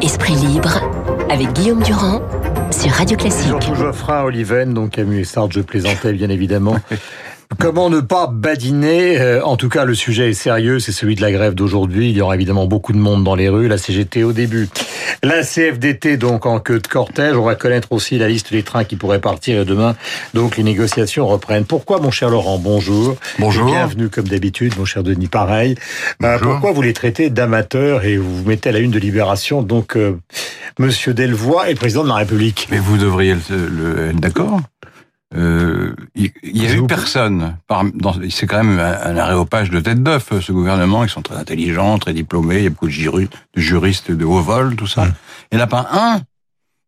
Esprit libre avec Guillaume Durand sur Radio Classique. Jean Geoffrin, Oliven, donc Camus et Sartre, je plaisantais bien évidemment. Comment ne pas badiner euh, En tout cas, le sujet est sérieux, c'est celui de la grève d'aujourd'hui. Il y aura évidemment beaucoup de monde dans les rues, la CGT au début. La CFDT donc en queue de cortège. On va connaître aussi la liste des trains qui pourraient partir et demain, donc les négociations reprennent. Pourquoi, mon cher Laurent? Bonjour. Bonjour. Et bienvenue comme d'habitude, mon cher Denis. Pareil. Euh, pourquoi vous les traitez d'amateurs et vous vous mettez à la une de Libération? Donc, euh, Monsieur Delvoye est le président de la République. Mais vous devriez le, le être d'accord. Euh, il y, a eu personne. C'est quand même un, un aréopage de tête d'œuf, ce gouvernement. Ils sont très intelligents, très diplômés. Il y a beaucoup de, juristes de haut vol, tout ça. Il n'y en a pas un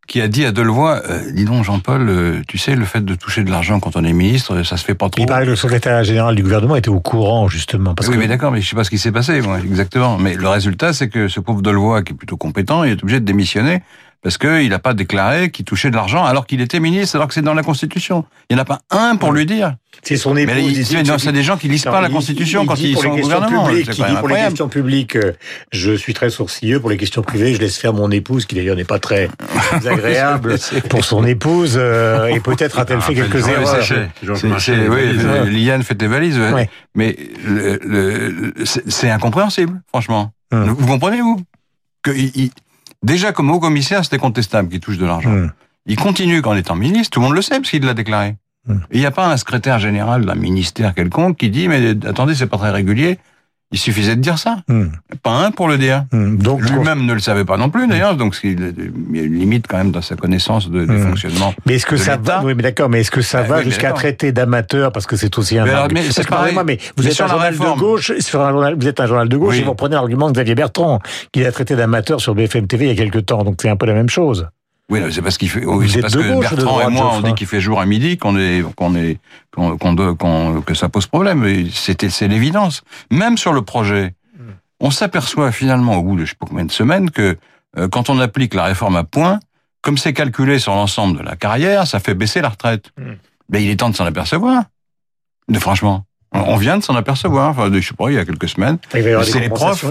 qui a dit à Delevoye, euh, dis donc Jean-Paul, euh, tu sais, le fait de toucher de l'argent quand on est ministre, ça se fait pas trop. Il paraît que le secrétaire général du gouvernement était au courant, justement. Parce oui, que... mais d'accord, mais je sais pas ce qui s'est passé, moi, exactement. Mais le résultat, c'est que ce pauvre Delevoye, qui est plutôt compétent, il est obligé de démissionner parce qu'il n'a pas déclaré qu'il touchait de l'argent alors qu'il était ministre, alors que c'est dans la Constitution. Il n'y en a pas un pour lui dire. C'est son épouse. Mais c'est des gens qui lisent pas la Constitution il, quand ils sont au gouvernement. Publiques, qui dit pour les questions publiques, je suis très sourcilleux. Pour les questions privées, je laisse faire mon épouse, qui d'ailleurs n'est pas très agréable pour son épouse. Euh, et peut-être a-t-elle fait quelques erreurs. Oui, Liane fait des valises. Mais c'est incompréhensible, franchement. Vous comprenez, vous? Que Déjà, comme haut commissaire, c'était contestable qu'il touche de l'argent. Mmh. Il continue qu'en étant ministre, tout le monde le sait, parce qu'il l'a déclaré. Mmh. Il n'y a pas un secrétaire général d'un ministère quelconque qui dit, mais attendez, c'est pas très régulier. Il suffisait de dire ça. Mmh. Pas un pour le dire. Donc Lui-même ne le savait pas non plus, d'ailleurs, donc il y a une limite quand même dans sa connaissance de, des fonctionnements. Mais est-ce que ça va? Oui, mais d'accord, mais est-ce que ça va oui, jusqu'à traiter d'amateur parce que c'est aussi un. Mais, alors, mais c'est moi mais vous mais êtes un journal de gauche, sur un journal, vous êtes un journal de gauche oui. et vous prenez l'argument de Xavier Bertrand, qui a traité d'amateur sur BFM TV il y a quelque temps, donc c'est un peu la même chose. Oui, c'est parce qu'il fait. Oui, c'est parce que Bertrand et moi, on dit qu'il fait jour à midi, qu'on est, qu'on est, qu'on, qu'on, que ça pose problème. C'était, c'est l'évidence. Même sur le projet, on s'aperçoit finalement au bout de je sais pas combien de semaines que euh, quand on applique la réforme à point, comme c'est calculé sur l'ensemble de la carrière, ça fait baisser la retraite. Mm. Mais il est temps de s'en apercevoir. De franchement. On vient de s'en apercevoir, enfin, je sais pas, il y a quelques semaines. C'est les profs,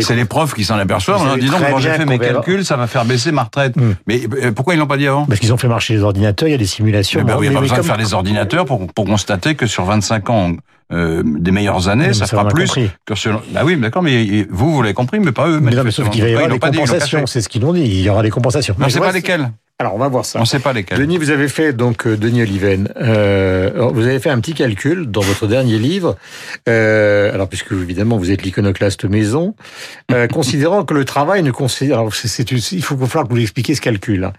c'est les profs qui s'en aperçoivent en disant, quand j'ai fait mes calculs, ça va faire baisser ma retraite. Mm. Mais euh, pourquoi ils l'ont pas dit avant? Parce qu'ils ont fait marcher les ordinateurs, il y a des simulations. Mais ben oui, il n'y a pas besoin de faire les ordinateurs pour, pour constater que sur 25 ans, euh, des meilleures années, ça fera plus compris. que. Bah oui, d'accord, mais vous, vous l'avez compris, mais pas eux. Mais non, mais sauf qu'il va y avoir des compensations, c'est ce qu'ils ont dit. Il y aura des compensations. Mais on ne sait pas lesquelles. Alors, on va voir ça. On ne sait pas lesquels. Denis, vous avez fait, donc, euh, Denis Oliven, euh, vous avez fait un petit calcul dans votre dernier livre, euh, alors, puisque, évidemment, vous êtes l'iconoclaste maison, euh, considérant que le travail ne considère, alors, c'est, il faut qu'il que vous l'expliquiez ce calcul. Hein.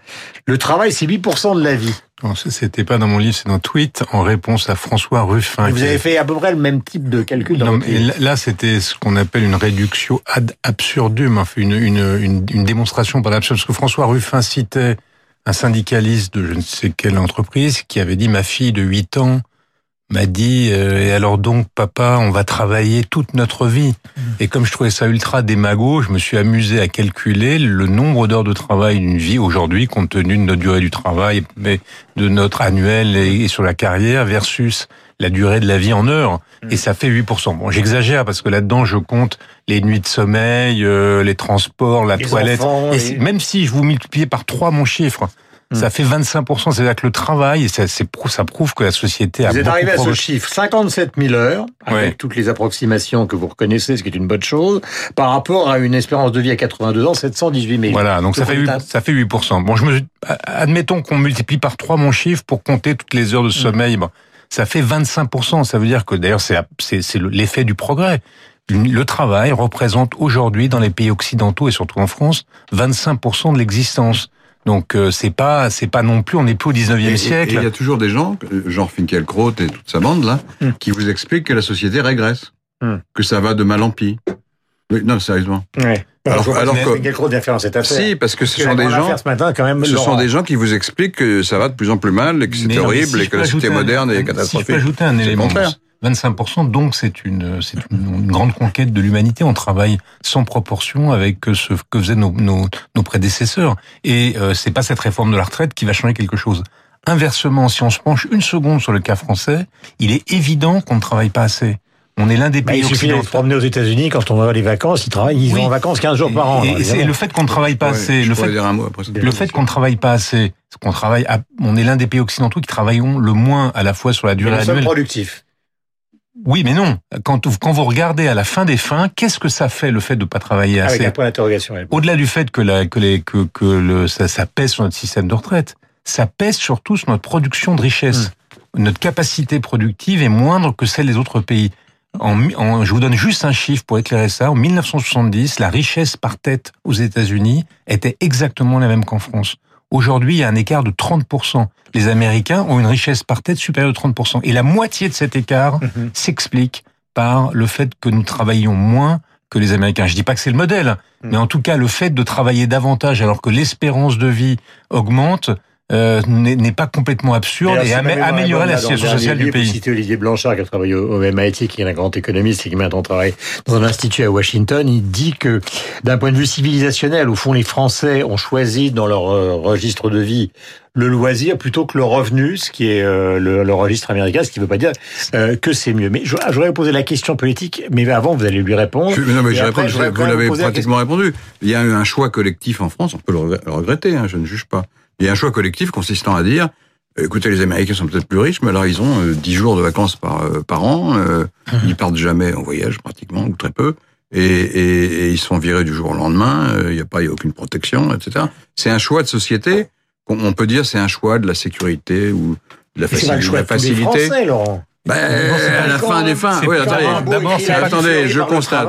Le travail, c'est 8% de la vie. Non, c'était pas dans mon livre, c'est dans Tweet, en réponse à François Ruffin. Vous avez fait à peu près le même type de calcul dans non, Là, c'était ce qu'on appelle une réduction ad absurdum, enfin, une, une, une, une démonstration par l'absurde. Parce que François Ruffin citait un syndicaliste de je ne sais quelle entreprise qui avait dit ma fille de 8 ans m'a dit euh, et alors donc papa on va travailler toute notre vie mmh. et comme je trouvais ça ultra démago je me suis amusé à calculer le nombre d'heures de travail d'une vie aujourd'hui compte tenu de notre durée du travail mais de notre annuel et, sur la carrière versus la durée de la vie en heures mmh. et ça fait 8%. Bon, j'exagère parce que là-dedans je compte les nuits de sommeil, euh, les transports, la les toilette enfants, et et... même si je vous multipliais par trois mon chiffre ça fait 25%. C'est-à-dire que le travail, ça, ça prouve que la société a Vous êtes arrivé à ce chiffre, 57 000 heures, avec Ouais. toutes les approximations que vous reconnaissez, ce qui est une bonne chose, par rapport à une espérance de vie à 82 ans, 718 000. Voilà, donc ça fait, 8, un- ça fait 8%. Bon, je me, admettons qu'on multiplie par 3 mon chiffre pour compter toutes les heures de sommeil. Bon, ça fait 25%. Ça veut dire que d'ailleurs, c'est l'effet du progrès. Le travail représente aujourd'hui dans les pays occidentaux et surtout en France 25% de l'existence. Donc euh, c'est pas c'est pas non plus on n'est plus au 19e Et- et- siècle. Il y a toujours des gens, genre Finkielkraut et toute sa bande là, Hmm. qui vous expliquent que la société régresse, Hmm. que ça va de mal en pis. Non, sérieusement. Ouais. Alors- Alors, alors que- Quel gros faire dans cette affaire Si, parce que ce Parce sont des gens, ce matin, quand même, ce Laurent. sont des gens qui vous expliquent que ça va de plus en plus mal et que c'est horrible si et que la société moderne est Si je catastrophique. peux ajouter un élément, contraire. 25%, donc c'est une, c'est une, une grande conquête de l'humanité. On travaille sans proportion avec ce que faisaient nos, nos, nos prédécesseurs. Et euh, c'est pas cette réforme de la retraite qui va changer quelque chose. Inversement, si on se penche une seconde sur le cas français, il est évident qu'on ne travaille pas assez. On est l'un des bah, pays il suffit de se promener aux États-Unis quand on va les vacances, ils travaillent, ils vont en vacances 15 jours par an. Et, c'est le fait qu'on ne travaille pas assez, le fait, le fait qu'on ne travaille pas assez, qu'on travaille, on est l'un des pays occidentaux qui travaillons le moins à la fois sur la durée annuelle. productif. Oui, mais non. Quand, quand vous regardez à la fin des fins, qu'est-ce que ça fait le fait de ne pas travailler assez Avec un point d'interrogation. Au-delà du fait que, la, que, les, que, que le, ça, ça, pèse sur notre système de retraite, ça pèse surtout sur notre production de richesse. Hmm. Notre capacité productive est moindre que celle des autres pays. En, je vous donne juste un chiffre pour éclairer ça. En 1970, la richesse par tête aux États-Unis était exactement la même qu'en France. Aujourd'hui, il y a un écart de 30%. Les Américains ont une richesse par tête supérieure de 30%. Et la moitié de cet écart mhm. s'explique par le fait que nous travaillons moins que les Américains. Je dis pas que c'est le modèle, mhm. mais en tout cas, le fait de travailler davantage alors que l'espérance de vie augmente, euh, n'est pas complètement absurde et améliorer la situation sociale du pays. Citer Olivier Blanchard qui a travaillé au, MIT, qui est un grand économiste et qui maintenant travaille dans un institut à Washington. Il dit que d'un point de vue civilisationnel, au fond, les Français ont choisi dans leur euh, registre de vie le loisir plutôt que le revenu, ce qui est euh, le, registre américain, ce qui ne veut pas dire que c'est mieux. Mais j'aurais posé la question politique, mais avant vous allez lui répondre. non, mais je réponds, vous l'avez pratiquement répondu. Il y a eu un choix collectif en France, on peut le regretter, hein, je ne juge pas. Il y a un choix collectif consistant à dire, écoutez, les Américains sont peut-être plus riches, mais alors ils ont 10 euh, jours de vacances par, euh, par an, euh, mhm. ils partent jamais en voyage pratiquement, ou très peu, et, et, ils sont virés du jour au lendemain, il n'y a pas, y a aucune protection, etc. C'est un choix de société, on peut dire c'est un choix de la sécurité ou de la, facilité. Français, Laurent. Ben, à la fin des fins. Oui, attendez, d'abord, attendez, je constate,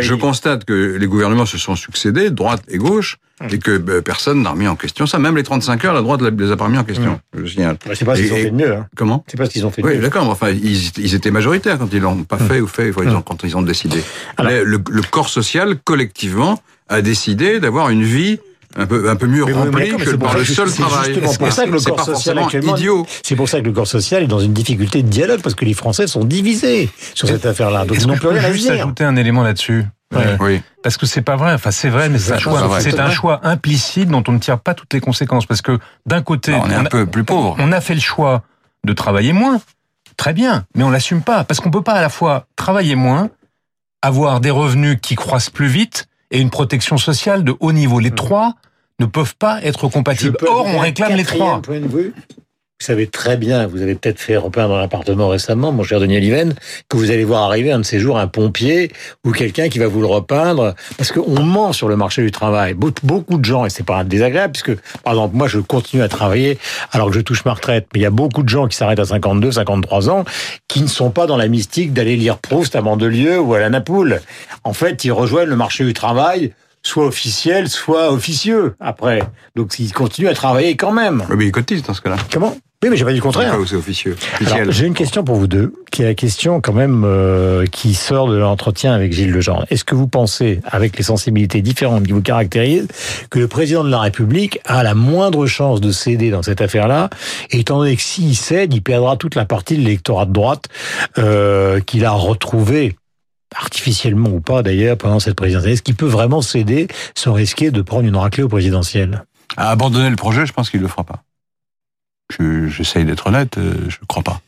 je constate que les gouvernements se sont succédés, droite et gauche, et que ben, personne n'a remis en question ça. Même les 35 heures, la droite les a pas remis en question. Je signale. C'est pas ce qu'ils ont fait de mieux. Hein. Comment? C'est pas ce qu'ils ont fait de oui, mieux. Oui, d'accord. Enfin, ils, ils, étaient majoritaires quand ils l'ont pas fait ou fait, quand ils ont décidé. le, le corps social, collectivement, a décidé d'avoir une vie un peu, un peu mieux rempli que par le seul travail. C'est pour ça que le corps social actuellement, c'est pour ça que le corps social est dans une difficulté de dialogue parce que les Français sont divisés sur cette affaire-là. Donc ils n'ont plus rien à juste ajouter un élément là-dessus. Euh, oui. Parce que c'est pas vrai. Enfin, c'est vrai, mais c'est un choix. C'est un choix implicite dont on ne tire pas toutes les conséquences. Parce que d'un côté, bah, on est un peu plus pauvre. On a fait le choix de travailler moins. Très bien, mais on l'assume pas parce qu'on peut pas à la fois travailler moins, avoir des revenus qui croissent plus vite et une protection sociale de haut niveau. Les hmm. trois ne peuvent pas être compatibles. Or, on réclame les trois. Point de vue vous savez très bien, vous avez peut-être fait repeindre un appartement récemment, mon cher Denis Liven, que vous allez voir arriver un de ces jours un pompier ou quelqu'un qui va vous le repeindre, parce qu'on ment sur le marché du travail. Beaucoup de gens, et c'est pas désagréable, puisque, par exemple, moi, je continue à travailler alors que je touche ma retraite, mais il y a beaucoup de gens qui s'arrêtent à 52, 53 ans, qui ne sont pas dans la mystique d'aller lire Proust à Mandelieu ou à la Napoule. En fait, ils rejoignent le marché du travail soit officiel, soit officieux après. Donc ils continuent à travailler quand même. Oui, mais ils cotisent dans ce cas-là. Comment? Oui, mais j'ai pas dit le contraire. C'est officieux. J'ai une question pour vous deux, qui est la question quand même euh, qui sort de l'entretien avec Gilles Lejean. Est-ce que vous pensez, avec les sensibilités différentes qui vous caractérisent, que le président de la République a la moindre chance de céder dans cette affaire-là, étant donné que s'il cède, il perdra toute la partie de l'électorat de droite euh, qu'il a retrouvé artificiellement ou pas d'ailleurs pendant cette présidentielle? Est-ce qu'il peut vraiment céder sans risquer de prendre une raclée au présidentiel? À abandonner le projet, je pense qu'il ne le fera pas. J'essaye d'être honnête, euh, je ne crois pas.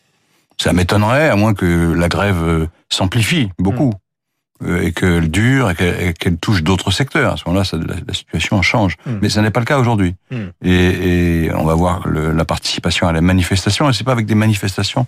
Ça m'étonnerait, à moins que la grève euh, s'amplifie beaucoup, mm. euh, et qu'elle dure, et qu'elle touche d'autres secteurs. À ce moment-là, la, situation change. Mm. Mais ce n'est pas le cas aujourd'hui. Mm. Et, on va voir la participation à la manifestation, et c'est pas avec des manifestations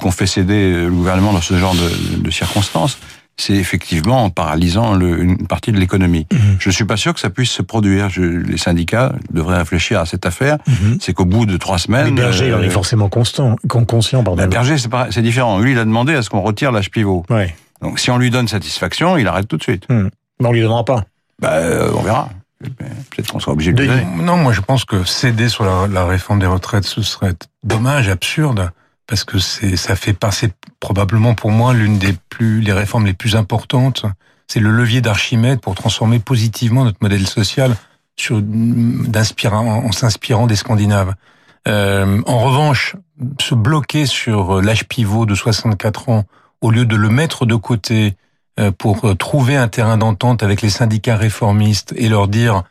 qu'on fait céder le gouvernement dans ce genre de, de circonstances c'est effectivement en paralysant le, une partie de l'économie. Je mhm. Je suis pas sûr que ça puisse se produire. Je, les syndicats devraient réfléchir à cette affaire. Mhm. C'est qu'au bout de trois semaines... Mais Berger, euh, il est forcément constant, conscient. Pardon. Ben Berger, c'est différent. Lui, il a demandé à ce qu'on retire l'âge pivot. Ouais. Donc si on lui donne satisfaction, il arrête tout de suite. Mhm. Mais on lui donnera pas. Bah, euh, on verra. Peut-être qu'on sera obligé de, de Non, moi je pense que céder sur la, la réforme des retraites, ce serait dommage, absurde parce que c'est ça fait passer probablement pour moi l'une des plus les réformes les plus importantes. C'est le levier d'Archimède pour transformer positivement notre modèle social sur en s'inspirant des Scandinaves. Euh, en revanche, se bloquer sur l'âge pivot de 64 ans au lieu de le mettre de côté euh, pour trouver un terrain d'entente avec les syndicats réformistes et leur dire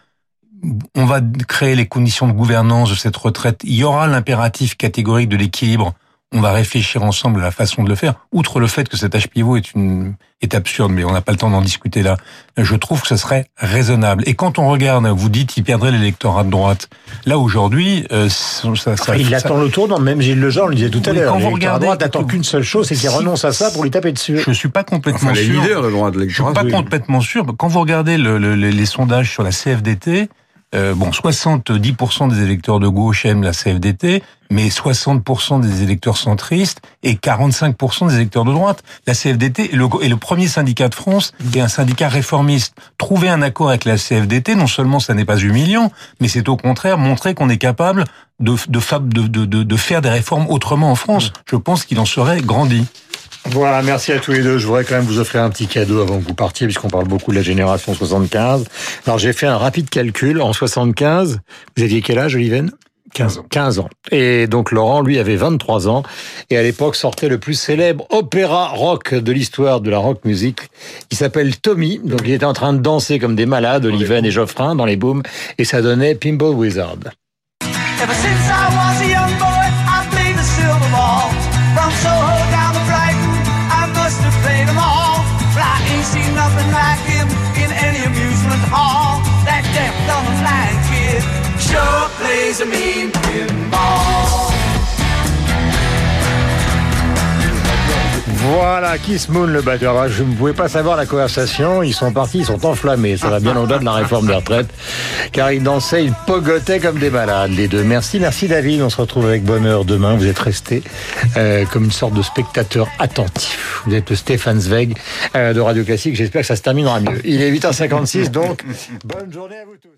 on va créer les conditions de gouvernance de cette retraite, il y aura l'impératif catégorique de l'équilibre on va réfléchir ensemble à la façon de le faire. Outre le fait que cet âge pivot est une est absurde, mais on n'a pas le temps d'en discuter là. Je trouve que ce serait raisonnable. Et quand on regarde, vous dites, il perdrait l'électorat de droite. Là aujourd'hui, euh, ça, ça, il attend le tournant. Même Gilles Lejean le disait tout à l'heure. Quand vous regardez, droite attend qu'une seule chose, c'est qu'il renonce à ça pour lui taper dessus. Je suis pas complètement sûr. de droite, je suis pas complètement sûr. Quand vous regardez le, les sondages sur la CFDT, euh, bon, 70% des électeurs de gauche aiment la CFDT, mais 60% des électeurs centristes et 45% des électeurs de droite. La CFDT est le, est le, premier syndicat de France et un syndicat réformiste. Trouver un accord avec la CFDT, non seulement ça n'est pas humiliant, mais c'est au contraire montrer qu'on est capable de, de, de, de, de faire des réformes autrement en France. Je pense qu'il en serait grandi. Voilà, merci à tous les deux. Je voudrais quand même vous offrir un petit cadeau avant que vous partiez, puisqu'on parle beaucoup de la génération 75. Alors j'ai fait un rapide calcul. En 75, vous aviez quel âge, Oliven? 15 ans. 15 ans. Et donc Laurent, lui, avait 23 ans. Et à l'époque sortait le plus célèbre opéra rock de l'histoire de la rock music. Il s'appelle Tommy. Donc il était en train de danser comme des malades, Oliven et Geoffrin, dans les booms. Et ça donnait Pinball Wizard. nothing like him in any amusement hall. That deaf dumb blind kid sure plays a mean pinball. Voilà, Kiss Moon, le batteur. Je ne pouvais pas savoir la conversation. Ils sont partis, ils sont enflammés. Ça va bien au-delà de la réforme des retraites. Car ils dansaient, ils pogotaient comme des malades, les deux. Merci, merci David. On se retrouve avec bonheur demain. Vous êtes resté euh, comme une sorte de spectateur attentif. Vous êtes le Stéphane Zweig euh, de Radio Classique. J'espère que ça se terminera mieux. Il est 8h56, donc bonne journée à vous tous.